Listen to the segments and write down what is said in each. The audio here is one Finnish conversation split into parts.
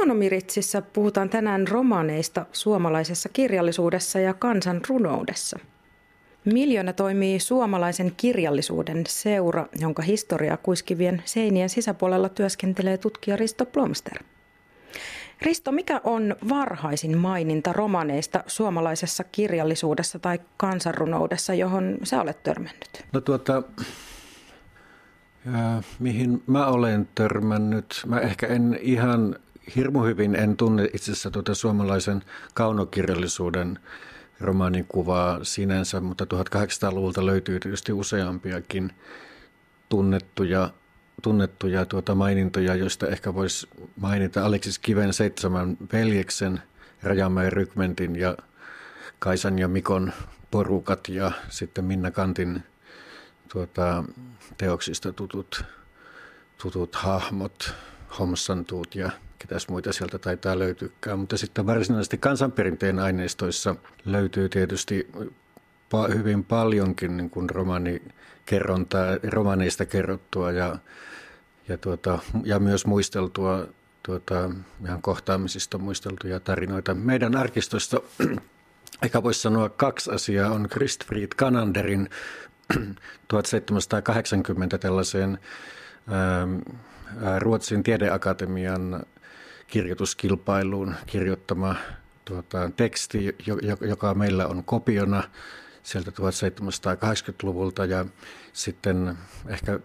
Romanomiritsissä puhutaan tänään romaneista suomalaisessa kirjallisuudessa ja kansan runoudessa. Miljoona toimii suomalaisen kirjallisuuden seura, jonka historiaa kuiskivien seinien sisäpuolella työskentelee tutkija Risto Plomster. Risto, mikä on varhaisin maininta romaneista suomalaisessa kirjallisuudessa tai kansanrunoudessa, johon sä olet törmännyt? No tuota, ja mihin mä olen törmännyt, mä ehkä en ihan hirmu hyvin. En tunne itse asiassa tuota suomalaisen kaunokirjallisuuden romaanikuvaa sinänsä, mutta 1800-luvulta löytyy tietysti useampiakin tunnettuja, tunnettuja tuota mainintoja, joista ehkä voisi mainita Aleksis Kiven seitsemän veljeksen, Rajamäen Rykmentin ja Kaisan ja Mikon porukat ja sitten Minna Kantin tuota, teoksista tutut, tutut hahmot, Homsantuut ja ketäs muita sieltä taitaa löytyykään. Mutta sitten varsinaisesti kansanperinteen aineistoissa löytyy tietysti hyvin paljonkin niin kuin romanikerrontaa, romaneista kerrottua ja, ja, tuota, ja myös muisteltua tuota, ihan kohtaamisista muisteltuja tarinoita. Meidän arkistosta ehkä voisi sanoa kaksi asiaa. On Christfried Kananderin 1780 tällaiseen Ruotsin tiedeakatemian kirjoituskilpailuun kirjoittama tuota, teksti, joka meillä on kopiona sieltä 1780-luvulta ja sitten ehkä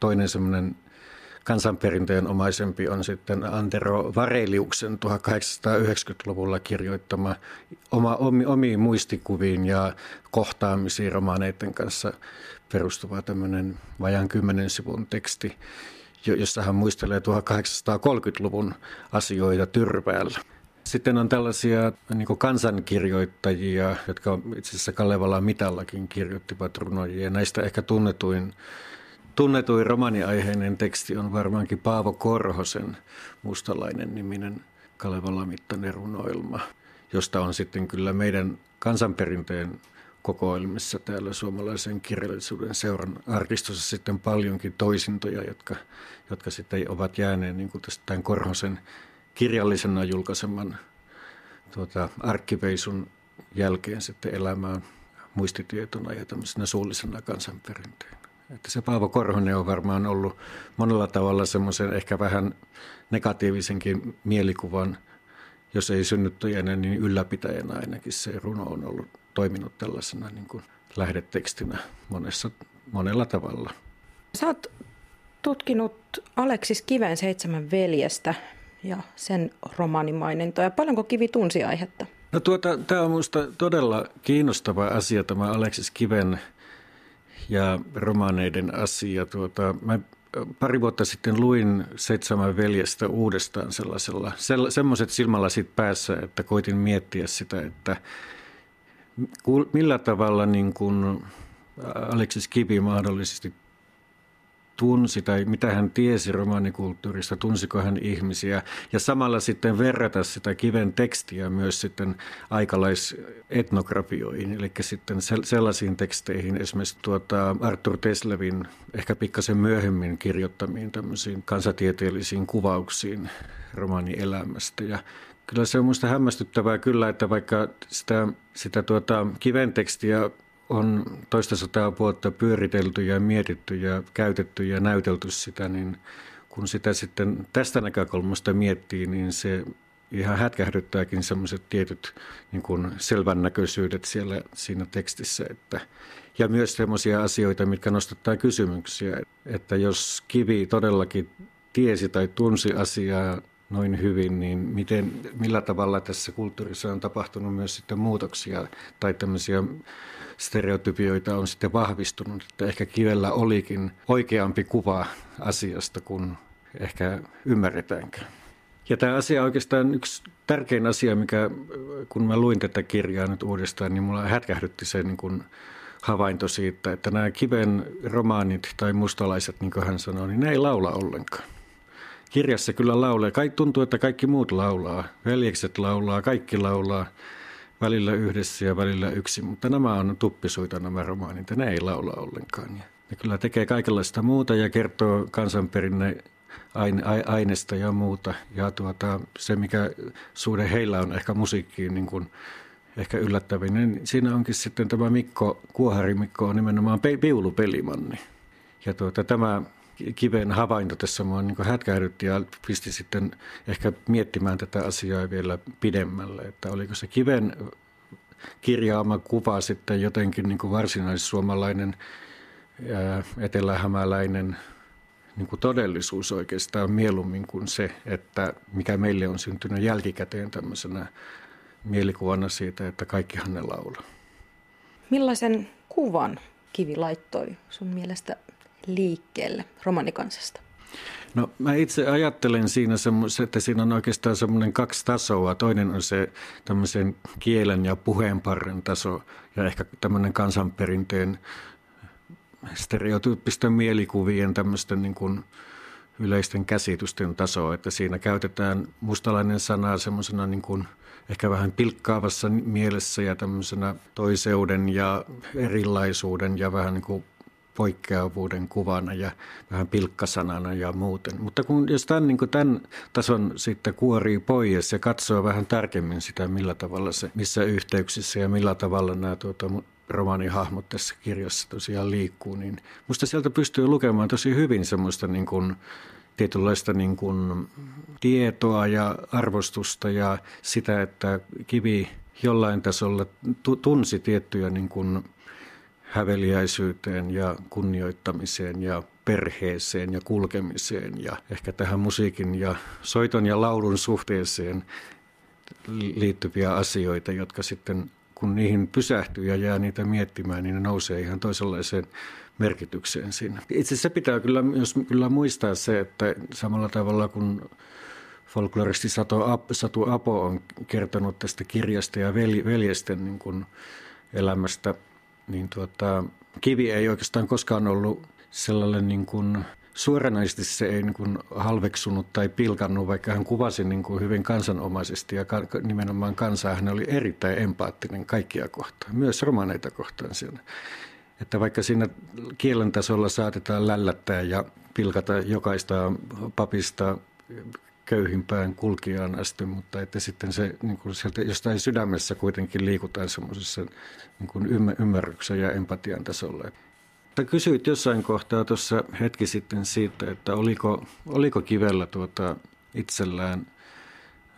toinen semmoinen kansanperinteen omaisempi on sitten Antero Vareliuksen 1890-luvulla kirjoittama oma, omi, omiin muistikuviin ja kohtaamisiin romaaneiden kanssa perustuva tämmöinen vajan kymmenen sivun teksti, jossa hän muistelee 1830-luvun asioita Tyrväällä. Sitten on tällaisia niin kansankirjoittajia, jotka itse asiassa Kalevala mitallakin kirjoittivat runoja. Ja näistä ehkä tunnetuin, tunnetuin romaniaiheinen teksti on varmaankin Paavo Korhosen mustalainen niminen Kalevala mittainen runoilma, josta on sitten kyllä meidän kansanperinteen kokoelmissa täällä suomalaisen kirjallisuuden seuran arkistossa sitten paljonkin toisintoja, jotka, jotka sitten ovat jääneet niin kuin tämän Korhosen kirjallisena julkaiseman tuota, arkkiveisun jälkeen sitten elämään muistitietona ja tämmöisenä suullisena kansanperinteenä. Että se Paavo Korhonen on varmaan ollut monella tavalla semmoisen ehkä vähän negatiivisenkin mielikuvan, jos ei synnyttäjänä, niin ylläpitäjänä ainakin se runo on ollut toiminut tällaisena niin kuin lähdetekstinä monessa, monella tavalla. Sä oot tutkinut Aleksis Kiven seitsemän veljestä ja sen romaanimainintoja. Paljonko Kivi tunsi aihetta? No tuota, tämä on minusta todella kiinnostava asia tämä Aleksis Kiven ja romaaneiden asia. Tuota, mä pari vuotta sitten luin Seitsemän veljestä uudestaan sellaisella, semmoiset silmälasit päässä, että koitin miettiä sitä, että millä tavalla niin kuin Aleksis Kivi mahdollisesti tunsi tai mitä hän tiesi romaanikulttuurista, tunsiko hän ihmisiä? Ja samalla sitten verrata sitä kiven tekstiä myös sitten aikalaisetnografioihin, eli sitten sellaisiin teksteihin, esimerkiksi tuota Arthur Teslevin ehkä pikkasen myöhemmin kirjoittamiin tämmöisiin kansatieteellisiin kuvauksiin romaanielämästä. Ja Kyllä se on minusta hämmästyttävää kyllä, että vaikka sitä, sitä tuota kiven tekstiä on toista sataa vuotta pyöritelty ja mietitty ja käytetty ja näytelty sitä, niin kun sitä sitten tästä näkökulmasta miettii, niin se ihan hätkähdyttääkin sellaiset tietyt niin kuin selvännäköisyydet siellä siinä tekstissä. Että, ja myös sellaisia asioita, mitkä nostattaa kysymyksiä, että jos kivi todellakin tiesi tai tunsi asiaa noin hyvin, niin miten, millä tavalla tässä kulttuurissa on tapahtunut myös sitten muutoksia tai tämmöisiä stereotypioita on sitten vahvistunut, että ehkä kivellä olikin oikeampi kuva asiasta kuin ehkä ymmärretäänkään. Ja tämä asia oikeastaan yksi tärkein asia, mikä kun mä luin tätä kirjaa nyt uudestaan, niin mulla hätkähdytti se niin kuin havainto siitä, että nämä kiven romaanit tai mustalaiset, niin kuin hän sanoi, niin ne ei laula ollenkaan. Kirjassa kyllä laulaa. Kaikki tuntuu, että kaikki muut laulaa. Veljekset laulaa, kaikki laulaa välillä yhdessä ja välillä yksin, mutta nämä on tuppisuita nämä romaanit ja ne ei laula ollenkaan. Ne kyllä tekee kaikenlaista muuta ja kertoo kansanperinne aineesta ja muuta. Ja tuota, se, mikä suhde heillä on ehkä musiikkiin niin kuin ehkä yllättävin, niin siinä onkin sitten tämä Mikko, Kuohari Mikko on nimenomaan piulupelimanni. Ja tuota, tämä kiven havainto tässä mua niin hätkähdytti ja pisti sitten ehkä miettimään tätä asiaa vielä pidemmälle, että oliko se kiven kirjaama kuva sitten jotenkin niin varsinaissuomalainen etelähämäläinen niin kuin todellisuus oikeastaan mieluummin kuin se, että mikä meille on syntynyt jälkikäteen tämmöisenä mielikuvana siitä, että kaikkihan ne laulaa. Millaisen kuvan Kivi laittoi sun mielestä liikkeelle romanikansasta? No mä itse ajattelen siinä, että siinä on oikeastaan semmoinen kaksi tasoa. Toinen on se tämmöisen kielen ja puheenparren taso ja ehkä tämmöinen kansanperinteen stereotyyppisten mielikuvien tämmöisten niin kuin yleisten käsitysten taso, että siinä käytetään mustalainen sanaa semmoisena niin kuin ehkä vähän pilkkaavassa mielessä ja tämmöisenä toiseuden ja erilaisuuden ja vähän niin kuin poikkeavuuden kuvana ja vähän pilkkasanana ja muuten. Mutta kun, jos tämän, niin tämän tason sitten kuorii pois ja katsoo vähän tarkemmin sitä, millä tavalla se, missä yhteyksissä ja millä tavalla nämä tuota, romaanihahmot tässä kirjassa tosiaan liikkuu, niin musta sieltä pystyy lukemaan tosi hyvin semmoista niin kuin, tietynlaista niin kuin, tietoa ja arvostusta ja sitä, että Kivi jollain tasolla tunsi tiettyjä niin kuin, häveliäisyyteen ja kunnioittamiseen ja perheeseen ja kulkemiseen ja ehkä tähän musiikin ja soiton ja laulun suhteeseen liittyviä asioita, jotka sitten kun niihin pysähtyy ja jää niitä miettimään, niin ne nousee ihan toisenlaiseen merkitykseen siinä. Itse se pitää kyllä myös kyllä muistaa se, että samalla tavalla kuin folkloristi Satu Apo on kertonut tästä kirjasta ja veljesten niin kuin elämästä – niin tuota, kivi ei oikeastaan koskaan ollut sellainen niin kuin, suoranaisesti se ei niin kuin halveksunut tai pilkannut, vaikka hän kuvasi niin kuin hyvin kansanomaisesti ja ka- nimenomaan kansaa. Hän oli erittäin empaattinen kaikkia kohtaan, myös romaneita kohtaan siellä. Että vaikka siinä kielen tasolla saatetaan lällättää ja pilkata jokaista papista köyhimpään kulkijaan asti, mutta että sitten se niin kuin sieltä jostain sydämessä kuitenkin liikutaan semmoisessa niin ymmärryksen ja empatian tasolla. Sä kysyit jossain kohtaa tuossa hetki sitten siitä, että oliko, oliko kivellä tuota itsellään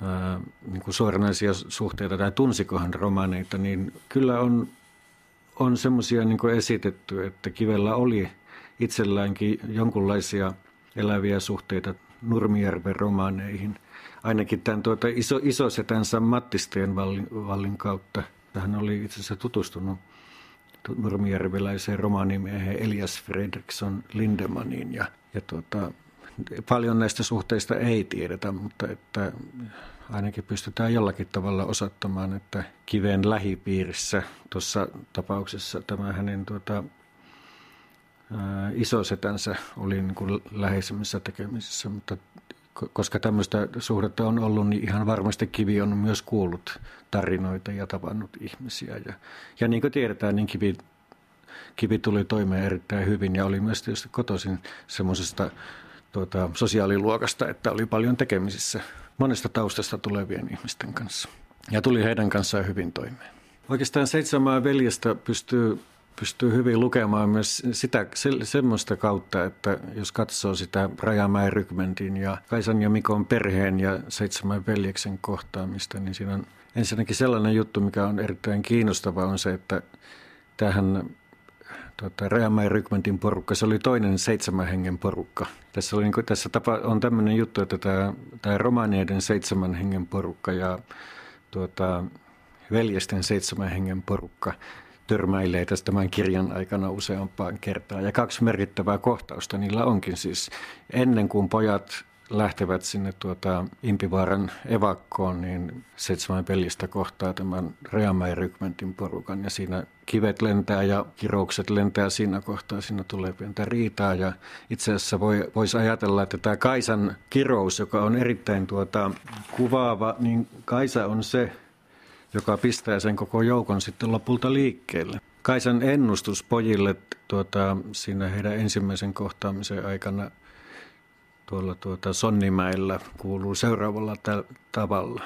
ää, niin kuin suoranaisia suhteita tai tunsikohan romaneita, niin kyllä on, on semmoisia niin esitetty, että kivellä oli itselläänkin jonkunlaisia eläviä suhteita Nurmijärven romaaneihin. Ainakin tämän tuota iso, isosetänsä Mattisteen vallin, vallin kautta. Hän oli itse asiassa tutustunut nurmijärveläiseen romaanimieheen Elias Fredriksson Lindemaniin. Ja, ja tuota, paljon näistä suhteista ei tiedetä, mutta että ainakin pystytään jollakin tavalla osoittamaan, että kiven lähipiirissä tuossa tapauksessa tämä hänen tuota, isosetänsä oli niin kuin läheisemmissä tekemisissä, mutta koska tämmöistä suhdetta on ollut, niin ihan varmasti Kivi on myös kuullut tarinoita ja tavannut ihmisiä. Ja, ja niin kuin tiedetään, niin Kivi, Kivi tuli toimeen erittäin hyvin ja oli myös tietysti kotoisin semmoisesta tuota, sosiaaliluokasta, että oli paljon tekemisissä monesta taustasta tulevien ihmisten kanssa. Ja tuli heidän kanssaan hyvin toimeen. Oikeastaan seitsemää veljestä pystyy pystyy hyvin lukemaan myös sitä se, semmoista kautta, että jos katsoo sitä Rajamäen rykmentin ja Kaisan ja Mikon perheen ja seitsemän veljeksen kohtaamista, niin siinä on ensinnäkin sellainen juttu, mikä on erittäin kiinnostava, on se, että tähän tuota, Rajamäen rykmentin porukka, se oli toinen seitsemän hengen porukka. Tässä, oli, niin kuin, tässä tapa, on tämmöinen juttu, että tämä, tämä romanieiden seitsemän hengen porukka ja tuota, veljesten seitsemän hengen porukka – törmäilee tästä tämän kirjan aikana useampaan kertaan. Ja kaksi merkittävää kohtausta niillä onkin siis. Ennen kuin pojat lähtevät sinne tuota Impivaaran evakkoon, niin seitsemän pelistä kohtaa tämän Reamäen rykmentin porukan ja siinä kivet lentää ja kiroukset lentää siinä kohtaa, siinä tulee pientä riitaa ja itse asiassa voi, voisi ajatella, että tämä Kaisan kirous, joka on erittäin tuota, kuvaava, niin Kaisa on se, joka pistää sen koko joukon sitten lopulta liikkeelle. Kaisan ennustus pojille tuota, siinä heidän ensimmäisen kohtaamisen aikana tuolla tuota Sonnimäellä kuuluu seuraavalla tavalla.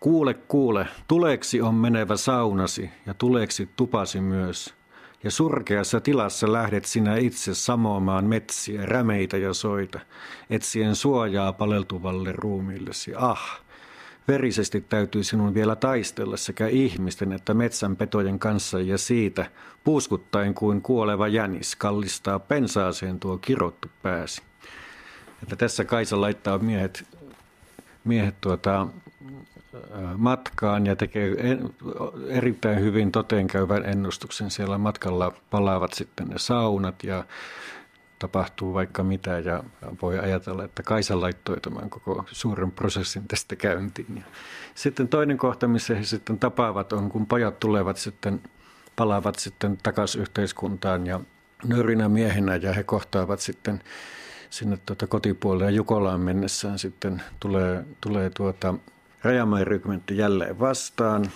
Kuule, kuule, tuleeksi on menevä saunasi ja tuleeksi tupasi myös. Ja surkeassa tilassa lähdet sinä itse samoamaan metsiä, rämeitä ja soita, etsien suojaa paleltuvalle ruumiillesi. Ah, verisesti täytyy sinun vielä taistella sekä ihmisten että metsän petojen kanssa ja siitä, puuskuttaen kuin kuoleva jänis, kallistaa pensaaseen tuo kirottu pääsi. Että tässä Kaisa laittaa miehet, miehet tuota, matkaan ja tekee erittäin hyvin toteenkäyvän ennustuksen. Siellä matkalla palaavat sitten ne saunat ja tapahtuu vaikka mitä ja voi ajatella, että Kaisa laittoi tämän koko suuren prosessin tästä käyntiin. Sitten toinen kohta, missä he sitten tapaavat on, kun pojat tulevat sitten, palaavat sitten takaisin yhteiskuntaan ja nörinä miehenä ja he kohtaavat sitten sinne tuota kotipuolelle ja Jukolaan mennessään sitten tulee, tulee tuota Rajamäen rykmentti jälleen vastaan.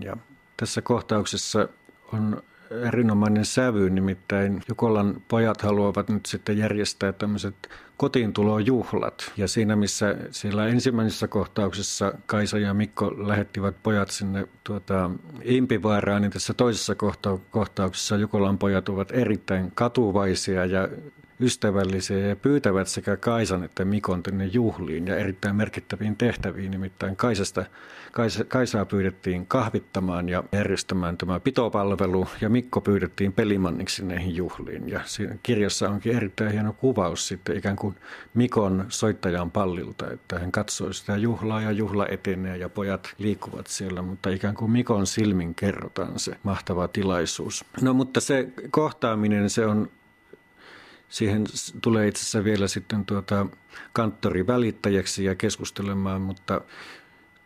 Ja tässä kohtauksessa on erinomainen sävy, nimittäin Jukolan pojat haluavat nyt sitten järjestää tämmöiset kotiintulojuhlat. Ja siinä, missä siellä ensimmäisessä kohtauksessa Kaisa ja Mikko lähettivät pojat sinne tuota, Impivaaraan, niin tässä toisessa kohta- kohtauksessa Jukolan pojat ovat erittäin katuvaisia ja ystävällisiä ja pyytävät sekä Kaisan että Mikon tänne juhliin ja erittäin merkittäviin tehtäviin. Nimittäin Kaisasta, Kaisa, Kaisaa pyydettiin kahvittamaan ja järjestämään tämä pitopalvelu ja Mikko pyydettiin pelimanniksi näihin juhliin. Ja siinä kirjassa onkin erittäin hieno kuvaus sitten ikään kuin Mikon soittajan pallilta, että hän katsoi sitä juhlaa ja juhla etenee ja pojat liikkuvat siellä, mutta ikään kuin Mikon silmin kerrotaan se mahtava tilaisuus. No mutta se kohtaaminen, se on Siihen tulee itse asiassa vielä sitten tuota kanttori välittäjäksi ja keskustelemaan, mutta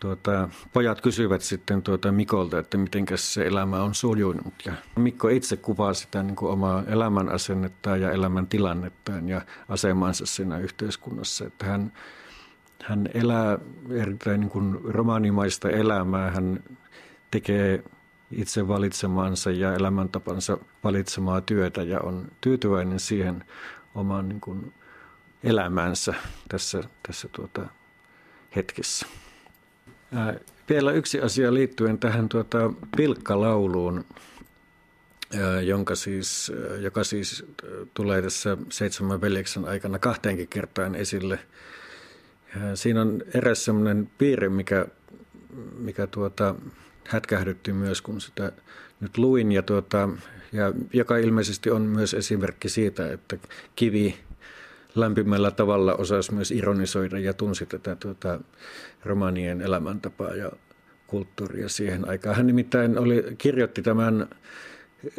tuota, pojat kysyvät sitten tuota Mikolta, että miten se elämä on sujunut. Ja Mikko itse kuvaa sitä niin kuin omaa elämän asennettaan ja elämän tilannettaan ja asemansa siinä yhteiskunnassa. Että hän, hän elää erittäin niin kuin romaanimaista elämää. Hän tekee itse valitsemansa ja elämäntapansa valitsemaa työtä ja on tyytyväinen siihen omaan niin kuin elämäänsä tässä, tässä tuota hetkessä. Ää, vielä yksi asia liittyen tähän tuota pilkkalauluun, ää, jonka siis, joka siis tulee tässä seitsemän veljeksen aikana kahteenkin kertaan esille. Ää, siinä on eräs sellainen piirre, mikä, mikä tuota, hätkähdytti myös, kun sitä nyt luin, ja, tuota, ja joka ilmeisesti on myös esimerkki siitä, että kivi lämpimällä tavalla osasi myös ironisoida ja tunsi tätä tuota, romanien elämäntapaa ja kulttuuria siihen aikaan. Hän nimittäin oli, kirjoitti tämän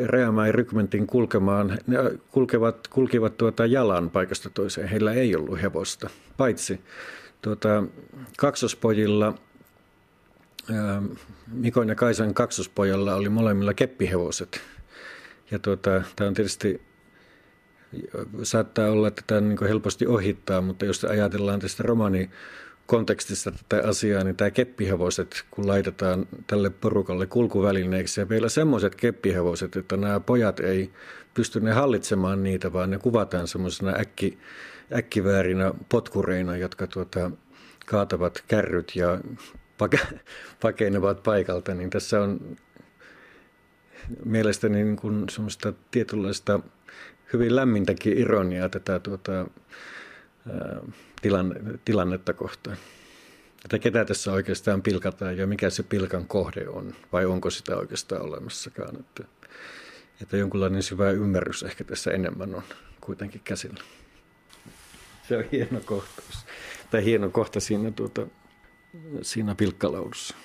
Reamäen rykmentin kulkemaan. Ne kulkevat, kulkivat tuota jalan paikasta toiseen. Heillä ei ollut hevosta, paitsi tuota, kaksospojilla – Mikon ja Kaisan kaksospojalla oli molemmilla keppihevoset. Ja tuota, tämä on tietysti, saattaa olla, että tämä niin helposti ohittaa, mutta jos ajatellaan tästä romani kontekstista tätä asiaa, niin tämä keppihevoset, kun laitetaan tälle porukalle kulkuvälineeksi ja vielä semmoiset keppihevoset, että nämä pojat ei pysty ne hallitsemaan niitä, vaan ne kuvataan semmoisena äkki, äkkiväärinä potkureina, jotka tuota, kaatavat kärryt ja pakenevat paikalta, niin tässä on mielestäni niin kuin semmoista tietynlaista hyvin lämmintäkin ironiaa tätä tuota, ää, tilanne, tilannetta kohtaan. Että ketä tässä oikeastaan pilkataan ja mikä se pilkan kohde on, vai onko sitä oikeastaan olemassakaan. Että, että jonkunlainen syvä ymmärrys ehkä tässä enemmän on kuitenkin käsillä. Se on hieno kohtaus. Tai hieno kohta siinä tuota, siinä pilkkalaulussa.